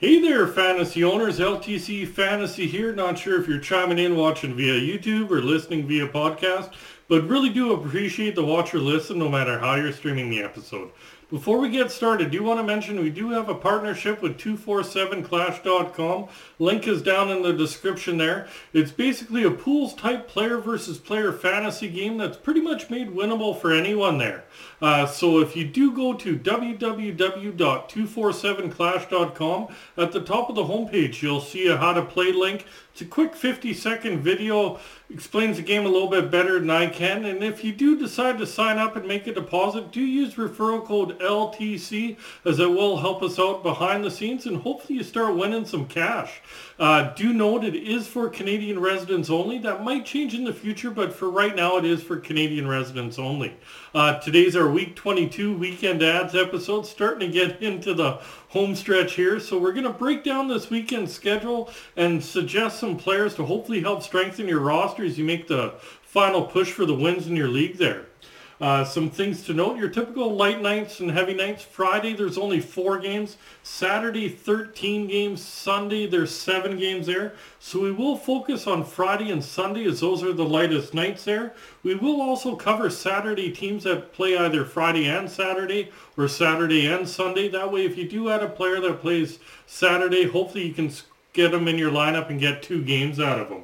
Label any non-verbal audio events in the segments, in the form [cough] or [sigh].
Hey there, fantasy owners. LTC Fantasy here. Not sure if you're chiming in watching via YouTube or listening via podcast, but really do appreciate the watch or listen no matter how you're streaming the episode. Before we get started, do you want to mention we do have a partnership with 247clash.com. Link is down in the description there. It's basically a pools type player versus player fantasy game that's pretty much made winnable for anyone there. Uh, so if you do go to www.247clash.com, at the top of the homepage you'll see a how to play link. It's a quick 50 second video, explains the game a little bit better than I can. And if you do decide to sign up and make a deposit, do use referral code LTC as it will help us out behind the scenes and hopefully you start winning some cash. Uh, do note it is for Canadian residents only. That might change in the future, but for right now it is for Canadian residents only. Uh, today's our week 22 weekend ads episode, starting to get into the home stretch here. So we're going to break down this weekend schedule and suggest some players to hopefully help strengthen your roster as you make the final push for the wins in your league there. Uh, some things to note, your typical light nights and heavy nights. Friday, there's only four games. Saturday, 13 games. Sunday, there's seven games there. So we will focus on Friday and Sunday as those are the lightest nights there. We will also cover Saturday teams that play either Friday and Saturday or Saturday and Sunday. That way, if you do add a player that plays Saturday, hopefully you can get them in your lineup and get two games out of them.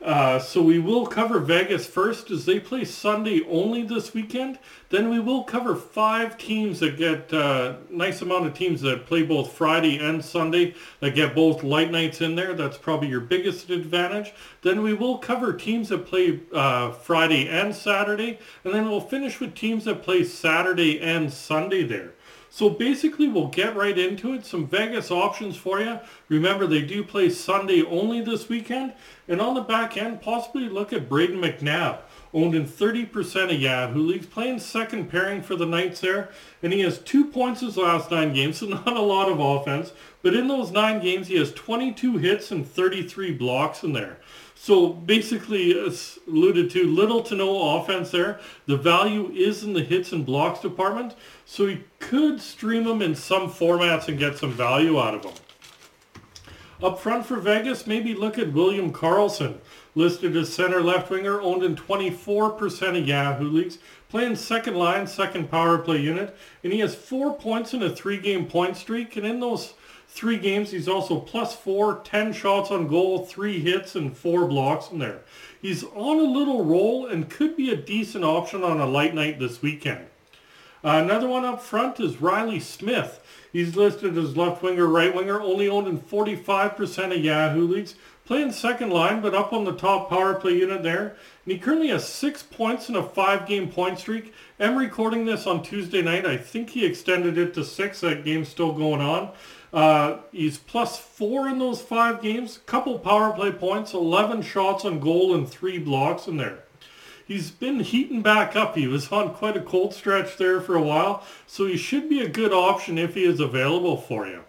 Uh, so we will cover Vegas first as they play Sunday only this weekend. Then we will cover five teams that get uh, nice amount of teams that play both Friday and Sunday that get both light nights in there. That's probably your biggest advantage. Then we will cover teams that play uh, Friday and Saturday. And then we'll finish with teams that play Saturday and Sunday there. So basically, we'll get right into it. Some Vegas options for you. Remember, they do play Sunday only this weekend. And on the back end, possibly look at Brayden McNabb, owned in 30% of Yahoo leagues, playing second pairing for the Knights there. And he has two points his last nine games, so [laughs] not a lot of offense. But in those nine games, he has 22 hits and 33 blocks in there. So basically, as alluded to, little to no offense there. The value is in the hits and blocks department. So you could stream them in some formats and get some value out of them. Up front for Vegas, maybe look at William Karlsson, listed as center left winger, owned in 24% of Yahoo leagues, playing second line, second power play unit, and he has four points in a three-game point streak, and in those three games, he's also plus four, 10 shots on goal, three hits, and four blocks in there. He's on a little roll and could be a decent option on a light night this weekend. Uh, another one up front is Riley Smith. He's listed as left winger, right winger, only owned in 45% of Yahoo leagues. Playing second line, but up on the top power play unit there. And he currently has six points in a five-game point streak. I'm recording this on Tuesday night. I think he extended it to six. That game's still going on. Uh, he's plus four in those five games. A couple power play points, 11 shots on goal, and three blocks in there he's been heating back up. He was on quite a cold stretch there for a while, so he should be a good option if he is available for you.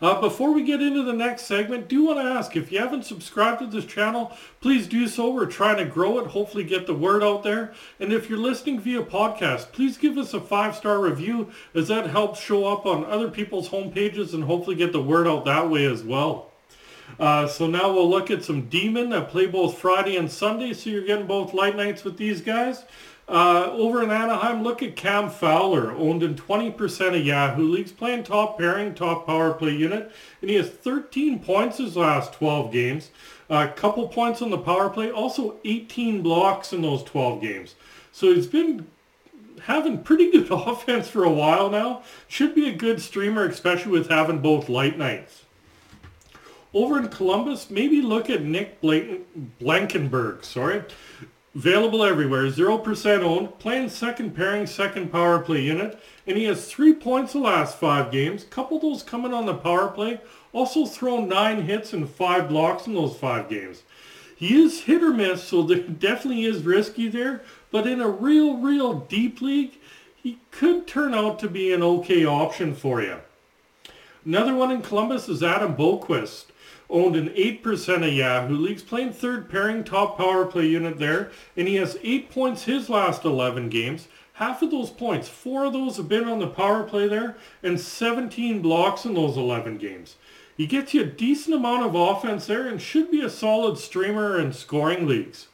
Uh, before we get into the next segment, do want to ask, if you haven't subscribed to this channel, please do so. We're trying to grow it, hopefully get the word out there. And if you're listening via podcast, please give us a five-star review as that helps show up on other people's homepages and hopefully get the word out that way as well. Uh, so now we'll look at some D-men that play both Friday and Sunday. So you're getting both light nights with these guys. Uh, over in Anaheim, look at Cam Fowler, owned in 20% of Yahoo leagues, playing top pairing, top power play unit, and he has 13 points his last 12 games. A couple points on the power play, also 18 blocks in those 12 games. So he's been having pretty good [laughs] offense for a while now. Should be a good streamer, especially with having both light nights. Over in Columbus, maybe look at Nick Blankenburg, sorry. Available everywhere, 0% owned, playing second pairing, second power play unit, and he has three points the last five games, couple those coming on the power play, also thrown nine hits and five blocks in those five games. He is hit or miss, so there [laughs] definitely is risky there, but in a real, real deep league, he could turn out to be an okay option for you. Another one in Columbus is Adam Boqvist owned in 8% of Yahoo leagues, playing third pairing top power play unit there, and he has 8 points his last 11 games. Half of those points, four of those have been on the power play there, and 17 blocks in those 11 games. He gets you a decent amount of offense there and should be a solid streamer in scoring leagues.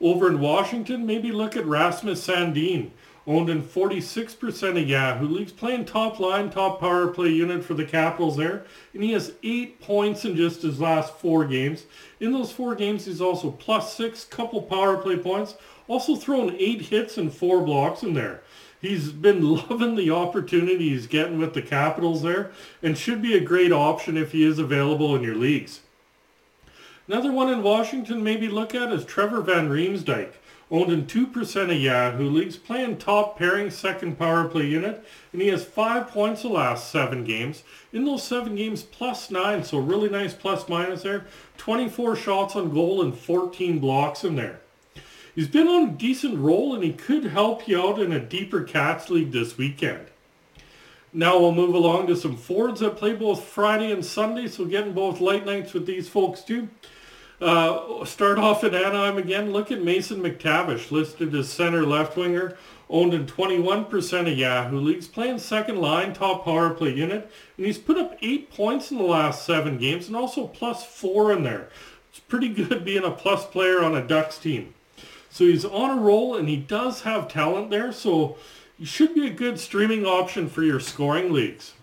Over in Washington, maybe look at Rasmus Sandin, owned in 46% of Yahoo leagues, playing top line, top power play unit for the Capitals there. And he has eight points in just his last four games. In those four games, he's also plus six, couple power play points, also thrown eight hits and four blocks in there. He's been [laughs] loving the opportunity he's getting with the Capitals there and should be a great option if he is available in your leagues. Another one in Washington maybe look at is Trevor Van Riemsdyk, owned in 2% of Yahoo leagues, playing top pairing second power play unit, and he has five points the last seven games. In those seven games, plus nine, so really nice plus minus there. 24 shots on goal and 14 blocks in there. He's been on a decent roll and he could help you out in a deeper Cats league this weekend. Now we'll move along to some forwards that play both Friday and Sunday, so getting both late nights with these folks too. Uh, start off at Anaheim again. Look at Mason McTavish, listed as center left winger, owned in 21% of Yahoo leagues, playing second line, top power play unit, and he's put up eight points in the last seven games and also plus four in there. It's pretty good being a plus player on a Ducks team. So he's on a roll and he does have talent there. So he should be a good streaming option for your scoring leagues.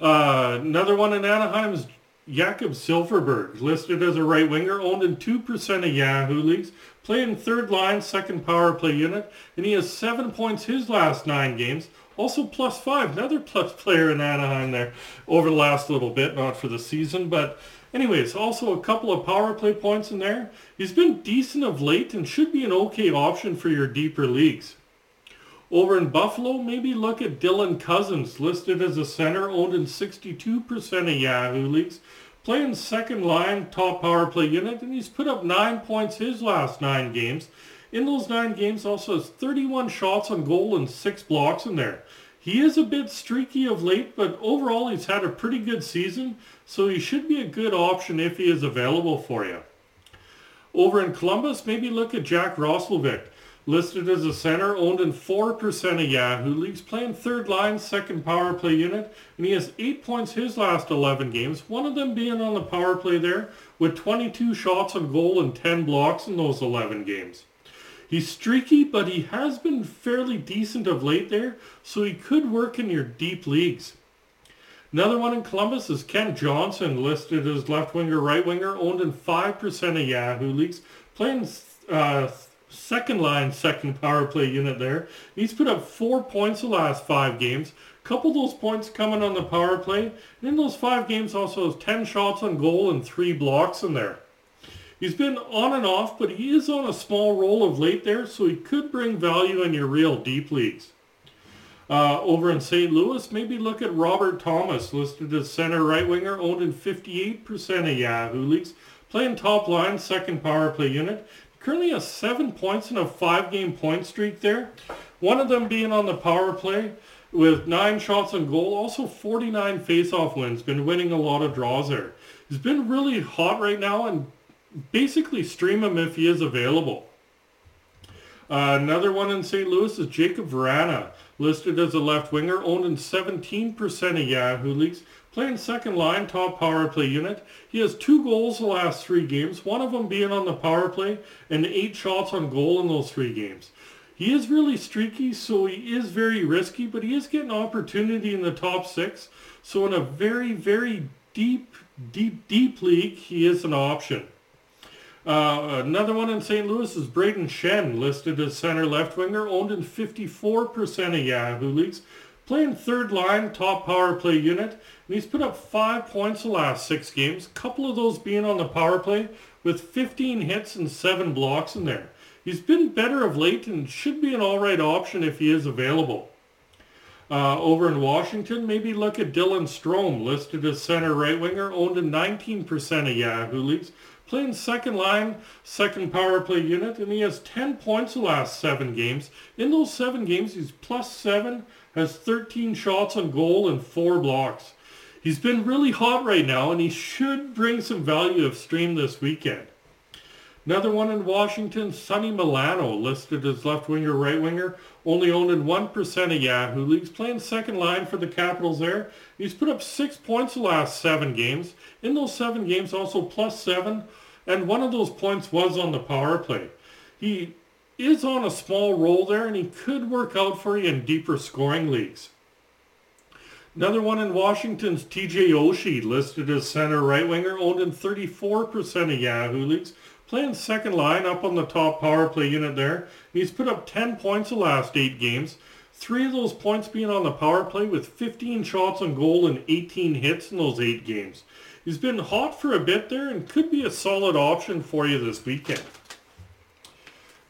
Uh, another one in Anaheim is Jakob Silfverberg, listed as a right winger, owned in 2% of Yahoo leagues, playing third line, second power play unit, and he has seven points his last nine games. Also plus five, another plus [laughs] player in Anaheim there over the last little bit, not for the season, but Anyways, also a couple of power play points in there. He's been decent of late and should be an okay option for your deeper leagues. Over in Buffalo, maybe look at Dylan Cozens, listed as a center, owned in 62% of Yahoo leagues, playing second line, top power play unit, and he's put up nine points his last nine games. In those nine games, also has 31 shots on goal and six blocks in there. He is a bit streaky of late, but overall he's had a pretty good season, so he should be a good option if he is available for you. Over in Columbus, maybe look at Jack Roslovic, listed as a center, owned in 4% of Yahoo leagues, playing third line, second power play unit, and he has 8 points his last 11 games, one of them being on the power play there, with 22 shots on goal and 10 blocks in those 11 games. He's streaky, but he has been fairly decent of late there, so he could work in your deep leagues. Another one in Columbus is Kent Johnson, listed as left winger, right winger, owned in 5% of Yahoo leagues, playing uh, second line, second power play unit there. He's put up four points the last five games. Couple those points coming on the power play. And in those five games also has 10 shots on goal and three blocks in there. He's been on and off, but he is on a small roll of late there, so he could bring value in your real deep leagues. Uh, over in St. Louis, maybe look at Robert Thomas, listed as center right winger, owned in 58% of Yahoo leagues, playing top line, second power play unit. Currently has seven points in a five-game point streak there. One of them being on the power play with nine shots on goal, also 49 face-off wins. Been winning a lot of draws there. He's been really hot right now and basically stream him if he is available. Uh, another one in St. Louis is Jakub Vrana, listed as a left winger, owned in 17% of Yahoo leagues, playing second line, top power play unit. He has two goals the last three games, one of them being on the power play, and eight shots on goal in those three games. He is really streaky, so he is very risky, but he is getting opportunity in the top six. So in a very, very deep, deep, deep league, he is an option. Uh, another one in St. Louis is Brayden Schenn, listed as center left winger, owned in 54% of Yahoo leagues, playing third line, top power play unit, and he's put up five points the last six games, a couple of those being on the power play, with 15 hits and seven blocks in there. He's been better of late and should be an alright option if he is available. Uh, over in Washington, maybe look at Dylan Strome, listed as center right winger, owned in 19% of Yahoo leagues, playing second line, second power play unit, and he has 10 points the last seven games. In those seven games, he's plus seven, has 13 shots on goal and four blocks. He's been really hot right now, and he should bring some value of stream this weekend. Another one in Washington, Sonny Milano, listed as left winger, right winger, only owned in 1% of Yahoo leagues, playing second line for the Capitals there. He's put up six points the last seven games. In those seven games, also plus seven, and one of those points was on the power play. He is on a small roll there, and he could work out for you in deeper scoring leagues. Another one in Washington's TJ Oshie, listed as center right winger, owned in 34% of Yahoo leagues, playing second line up on the top power play unit there. He's put up 10 points the last eight games. Three of those points being on the power play with 15 shots on goal and 18 hits in those eight games. He's been hot for a bit there and could be a solid option for you this weekend.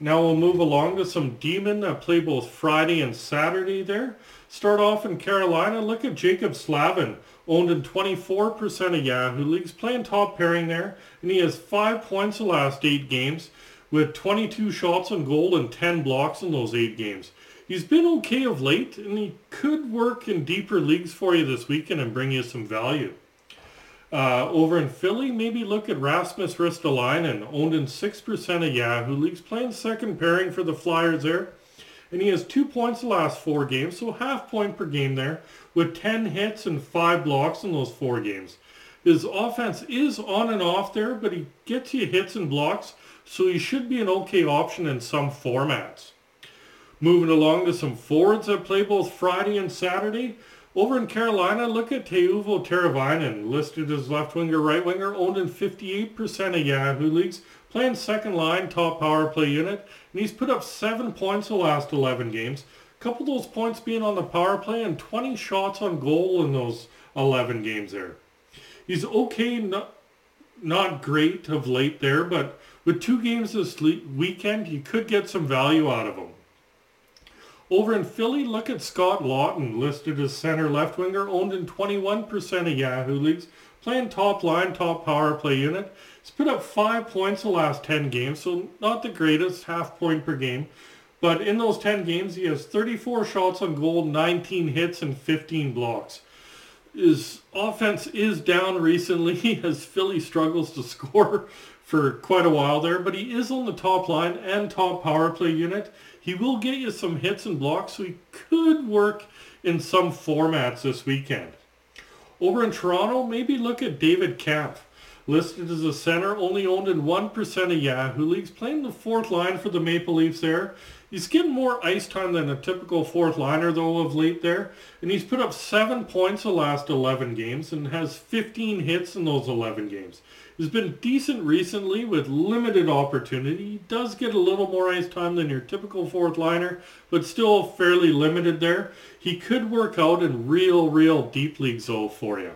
Now we'll move along to some D-men uh, that play both Friday and Saturday there. Start off in Carolina. Look at Jaccob Slavin, owned in 24% of Yahoo leagues, playing top pairing there, and he has five points the last eight games with 22 shots on goal and 10 blocks in those eight games. He's been okay of late, and he could work in deeper leagues for you this weekend and bring you some value. Uh, over in Philly, maybe look at Rasmus Ristolainen, owned in 6% of Yahoo leagues, playing second pairing for the Flyers there. And he has two points the last four games, so half point per game there, with 10 hits and five blocks in those four games. His offense is on and off there, but he gets you hits and blocks, so he should be an okay option in some formats. Moving along to some forwards that play both Friday and Saturday. Over in Carolina, look at Teuvo Teravainen, listed as left winger, right winger, owned in 58% of Yahoo leagues, playing second line, top power play unit, and he's put up seven points the last 11 games. A couple of those points being on the power play and 20 shots on goal in those 11 games there. He's okay, not, not great of late there, but with two games this weekend, you could get some value out of him. Over in Philly, look at Scott Laughton, listed as center left winger, owned in 21% of Yahoo leagues, playing top line, top power play unit. He's put up five points the last 10 games, so not the greatest, half point per game. But in those 10 games, he has 34 shots on goal, 19 hits, and 15 blocks. His offense is down recently [laughs] as Philly struggles to [laughs] score for quite a while there, but he is on the top line and top power play unit. He will get you some hits and blocks, so he could work in some formats this weekend. Over in Toronto, maybe look at David Kampf. Listed as a center, only owned in 1% of Yahoo leagues, playing the fourth line for the Maple Leafs there. He's getting more ice time than a typical fourth liner, though, of late there. And he's put up seven points the last 11 games and has 15 hits in those 11 games. He's been decent recently with limited opportunity. He does get a little more ice time than your typical fourth liner, but still fairly limited there. He could work out in real, real deep leagues, though, for you.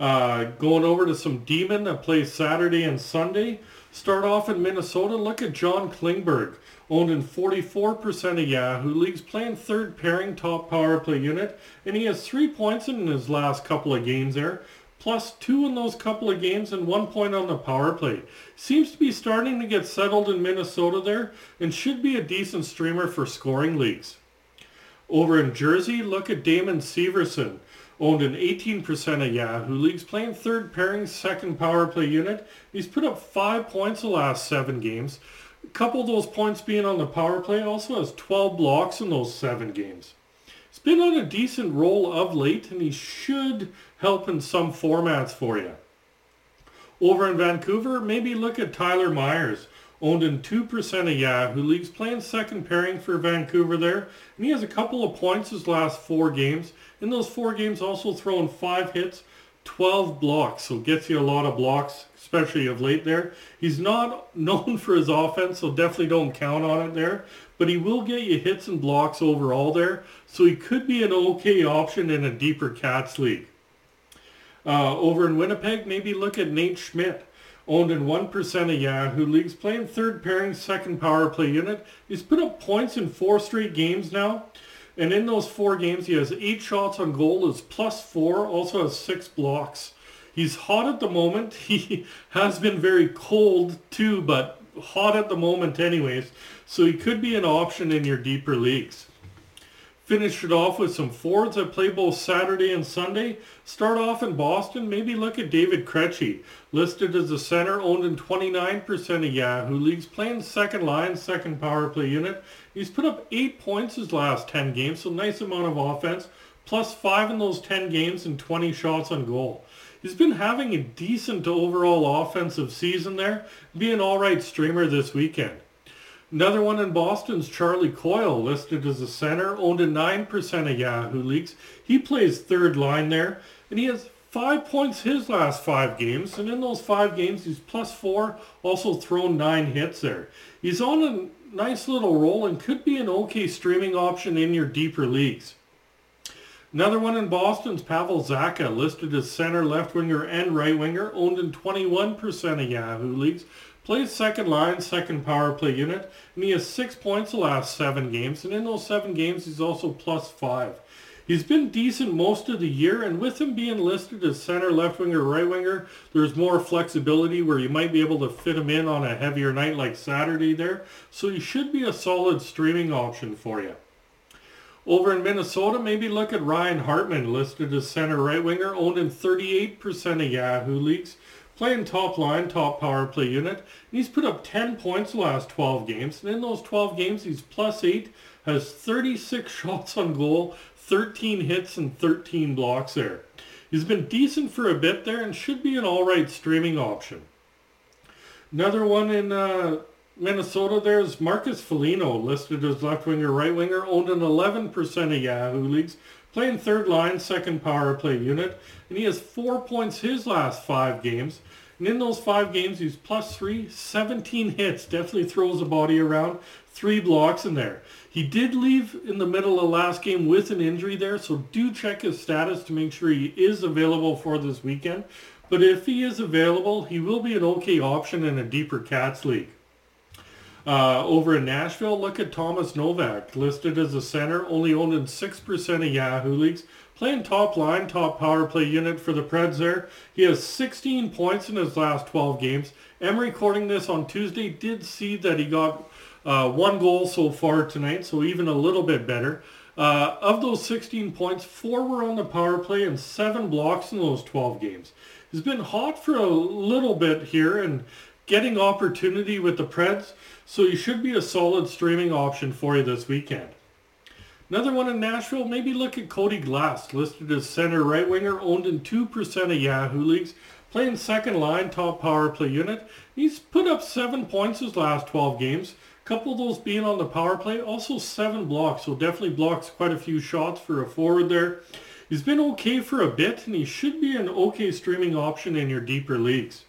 Uh, going over to some D-men that plays Saturday and Sunday. Start off in Minnesota. Look at John Klingberg owned in 44% of Yahoo leagues, playing third pairing top power play unit, and he has three points in his last couple of games there, plus two in those couple of games and one point on the power play. Seems to be starting to get settled in Minnesota there, and should be a decent streamer for scoring leagues. Over in Jersey, look at Damon Severson owned in 18% of Yahoo leagues, playing third pairing second power play unit. He's put up five points the last seven games, a couple of those points being on the power play also has 12 blocks in those seven games. He's been on a decent roll of late, and he should help in some formats for you. Over in Vancouver, maybe look at Tyler Myers, owned in 2% of Yahoo leagues, playing second pairing for Vancouver there. And he has a couple of points his last four games. In those four games, also throwing five hits, 12 blocks, so gets you a lot of blocks, especially of late there. He's not [laughs] known for his offense, so definitely don't count on it there. But he will get you hits and blocks overall there, so he could be an okay option in a deeper Cats league. Uh, over in Winnipeg, maybe look at Nate Schmidt, owned in 1% of Yahoo leagues, playing third pairing, second power play unit. He's put up points in four straight games now. And in those four games, he has eight shots on goal, is plus four, also has six blocks. He's hot at the moment. [laughs] He has been very cold too, but hot at the moment anyways. So he could be an option in your deeper leagues. Finish it off with some forwards that play both Saturday and Sunday. Start off in Boston. Maybe look at David Krejci, listed as a center, owned in 29% of Yahoo leagues, playing second line, second power play unit. He's put up eight points his last 10 games, so nice amount of offense. Plus five in those 10 games and 20 shots on goal. He's been having a decent overall offensive season there. Be an all right streamer this weekend. Another one in Boston's Charlie Coyle, listed as a center, owned in 9% of Yahoo leagues. He plays third line there, and he has five points his last five games, and in those five games he's plus four, also thrown nine hits there. He's on a nice little roll and could be an okay streaming option in your deeper leagues. Another one in Boston's Pavel Zacha, listed as center, left winger, and right winger, owned in 21% of Yahoo leagues. Plays second line, second power play unit, and he has six points the last seven games, and in those seven games he's also plus five. He's been decent most of the year, and with him being listed as center, left winger, right winger, there's more flexibility where you might be able to fit him in on a heavier night like Saturday there. So he should be a solid streaming option for you. Over in Minnesota, maybe look at Ryan Hartman, listed as center right winger, owned in 38% of Yahoo leagues playing top line, top power play unit. And he's put up 10 points the last 12 games. And in those 12 games, he's plus 8, has 36 [laughs] shots on goal, 13 hits, and 13 blocks there. He's been decent for a bit there and should be an all-right streaming option. Another one in uh, Minnesota there is Marcus Foligno, listed as left winger, right winger, owned in 11% of Yahoo leagues, playing third line, second power play unit, and he has four points his last five games. And in those five games, he's plus three, 17 hits, definitely throws the body around, three blocks in there. He did leave in the middle of last game with an injury there, so do check his status to make sure he is available for this weekend. But if he is available, he will be an okay option in a deeper Cats league. Uh, over in Nashville, look at Thomas Novak, listed as a center, only owned in 6% of Yahoo leagues. Playing top line, top power play unit for the Preds there. He has 16 points in his last 12 games. I'm recording this on Tuesday. Did see that he got uh, one goal so far tonight, so even a little bit better. Uh, of those 16 points, four were on the power play and seven blocks in those 12 games. He's been hot for a little bit here and getting opportunity with the Preds, so he should be a solid streaming option for you this weekend. Another one in Nashville, maybe look at Cody Glass, listed as center right winger, owned in 2% of Yahoo leagues, playing second line, top power play unit. He's put up seven points his last 12 games, a couple of those being on the power play, also seven blocks, so definitely blocks quite a few shots for a forward there. He's been okay for a bit, and he should be an okay streaming option in your deeper leagues.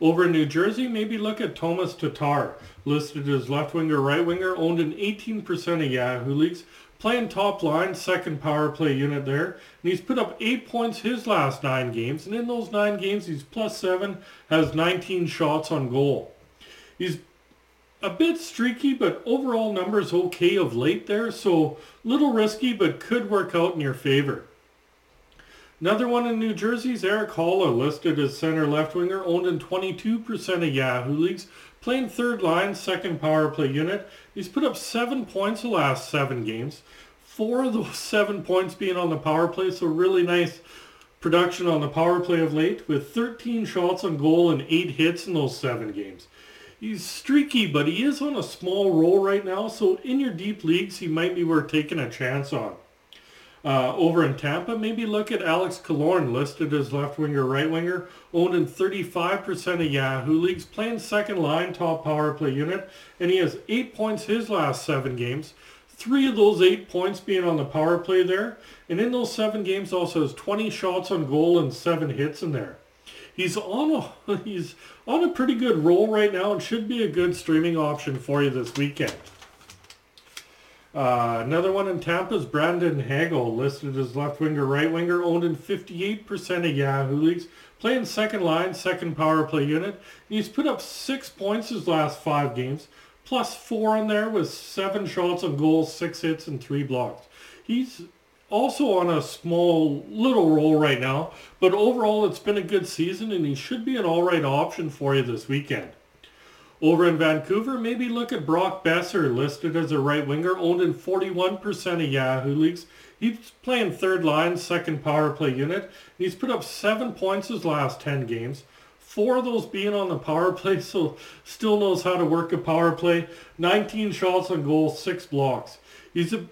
Over in New Jersey, maybe look at Thomas Tatar, listed as left winger, right winger, owned in 18% of Yahoo leagues, playing top line, second power play unit there. And he's put up eight points his last nine games, and in those nine games, he's plus seven, has 19 shots on goal. He's a bit streaky, but overall numbers okay of late there, so little risky, but could work out in your favor. Another one in New Jersey's Erik Haula, listed as center left winger, owned in 22% of Yahoo leagues, playing third line, second power play unit. He's put up seven points the last seven games. Four of those [laughs] seven points being on the power play, so really nice production on the power play of late with 13 shots on goal and eight hits in those seven games. He's streaky, but he is on a small roll right now, so in your deep leagues, he might be worth taking a chance on. Uh, over in Tampa, maybe look at Alex Killorn, listed as left winger, right winger, owned in 35% of Yahoo leagues, playing second line, top power play unit, and he has eight points his last seven games. Three of those eight points being on the power play there, and in those seven games also has 20 shots on goal and seven hits in there. He's on a [laughs] he's on a pretty good roll right now and should be a good streaming option for you this weekend. Uh, another one in Tampa is Brandon Hagel, listed as left winger, right winger, owned in 58% of Yahoo leagues, playing second line, second power play unit. He's put up six points his last five games, plus four in there with seven shots on goal, six hits, and three blocks. He's also on a small little roll right now, but overall it's been a good season and he should be an all right option for you this weekend. Over in Vancouver, maybe look at Brock Boeser, listed as a right winger, owned in 41% of Yahoo leagues. He's playing third line, second power play unit. He's put up seven points his last 10 games. Four of those being on the power [laughs] play, so still knows how to work a power play. 19 shots on goal, six blocks. He's a,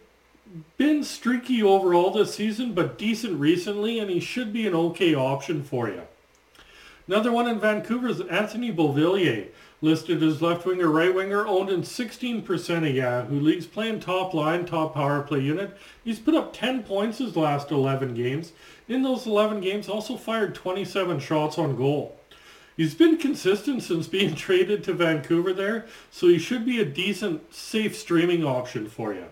been streaky overall this season, but decent recently, and he should be an okay option for you. Another one in Vancouver is Anthony Beauvillier, listed as left winger, right winger, owned in 16% of Yahoo leagues, playing top line, top power play unit. He's put up 10 points his last 11 games. In those 11 games, also fired 27 shots on goal. He's been consistent since [laughs] being traded to Vancouver there, so he should be a decent, safe streaming option for you.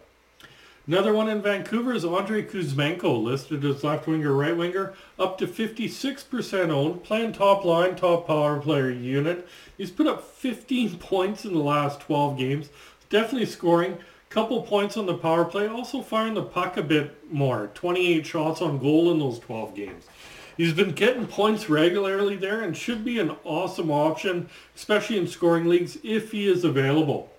Another one in Vancouver is Andrei Kuzmenko, listed as left winger, right winger, up to 56% owned, playing top line, top power player unit. He's put up 15 [laughs] points in the last 12 games, definitely scoring. Couple points on the power play, also firing the puck a bit more. 28 shots on goal in those 12 games. He's been getting points regularly there and should be an awesome option, especially in scoring leagues if he is available.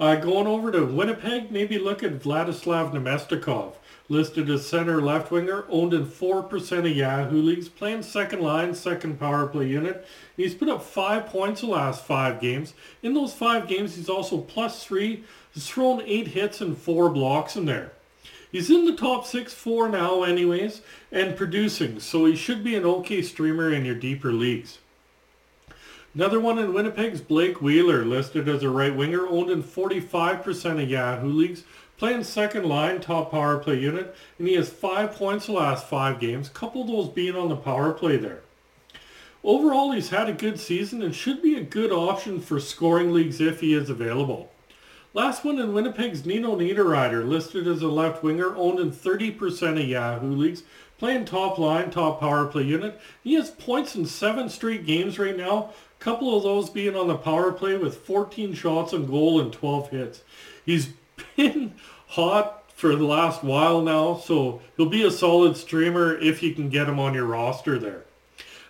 Uh, going over to Winnipeg, maybe look at Vladislav Namestnikov, listed as center left winger, owned in 4% of Yahoo leagues, playing second line, second power play unit. He's put up five points the last five games. In those five games, he's also plus three. He's thrown eight hits and four blocks in there. He's in the top six four now anyways, and producing, so he should be an okay streamer in your deeper leagues. Another one in Winnipeg's Blake Wheeler, listed as a right winger, owned in 45% of Yahoo leagues, playing second line, top power play unit, and he has five points the last five games, couple those being on the power play there. Overall, he's had a good season and should be a good option for scoring leagues if he is available. Last one in Winnipeg's Nino Niederreiter, listed as a left winger, owned in 30% of Yahoo leagues, playing top line, top power play unit. He has points in seven straight games right now, couple of those being on the power play with 14 shots on goal and 12 hits. He's [laughs] been hot for the last while now, so he'll be a solid streamer if you can get him on your roster there.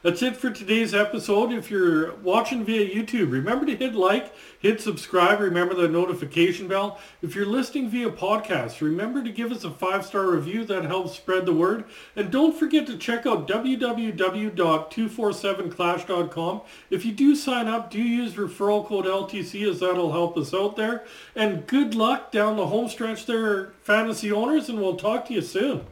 That's it for today's episode. If you're watching via YouTube, remember to hit like, hit subscribe, remember the notification bell. If you're listening via podcast, remember to give us a five-star review. That helps spread the word. And don't forget to check out www.247clash.com. If you do sign up, do use referral code LTC as that'll help us out there. And good luck down the home stretch there, fantasy owners, and we'll talk to you soon.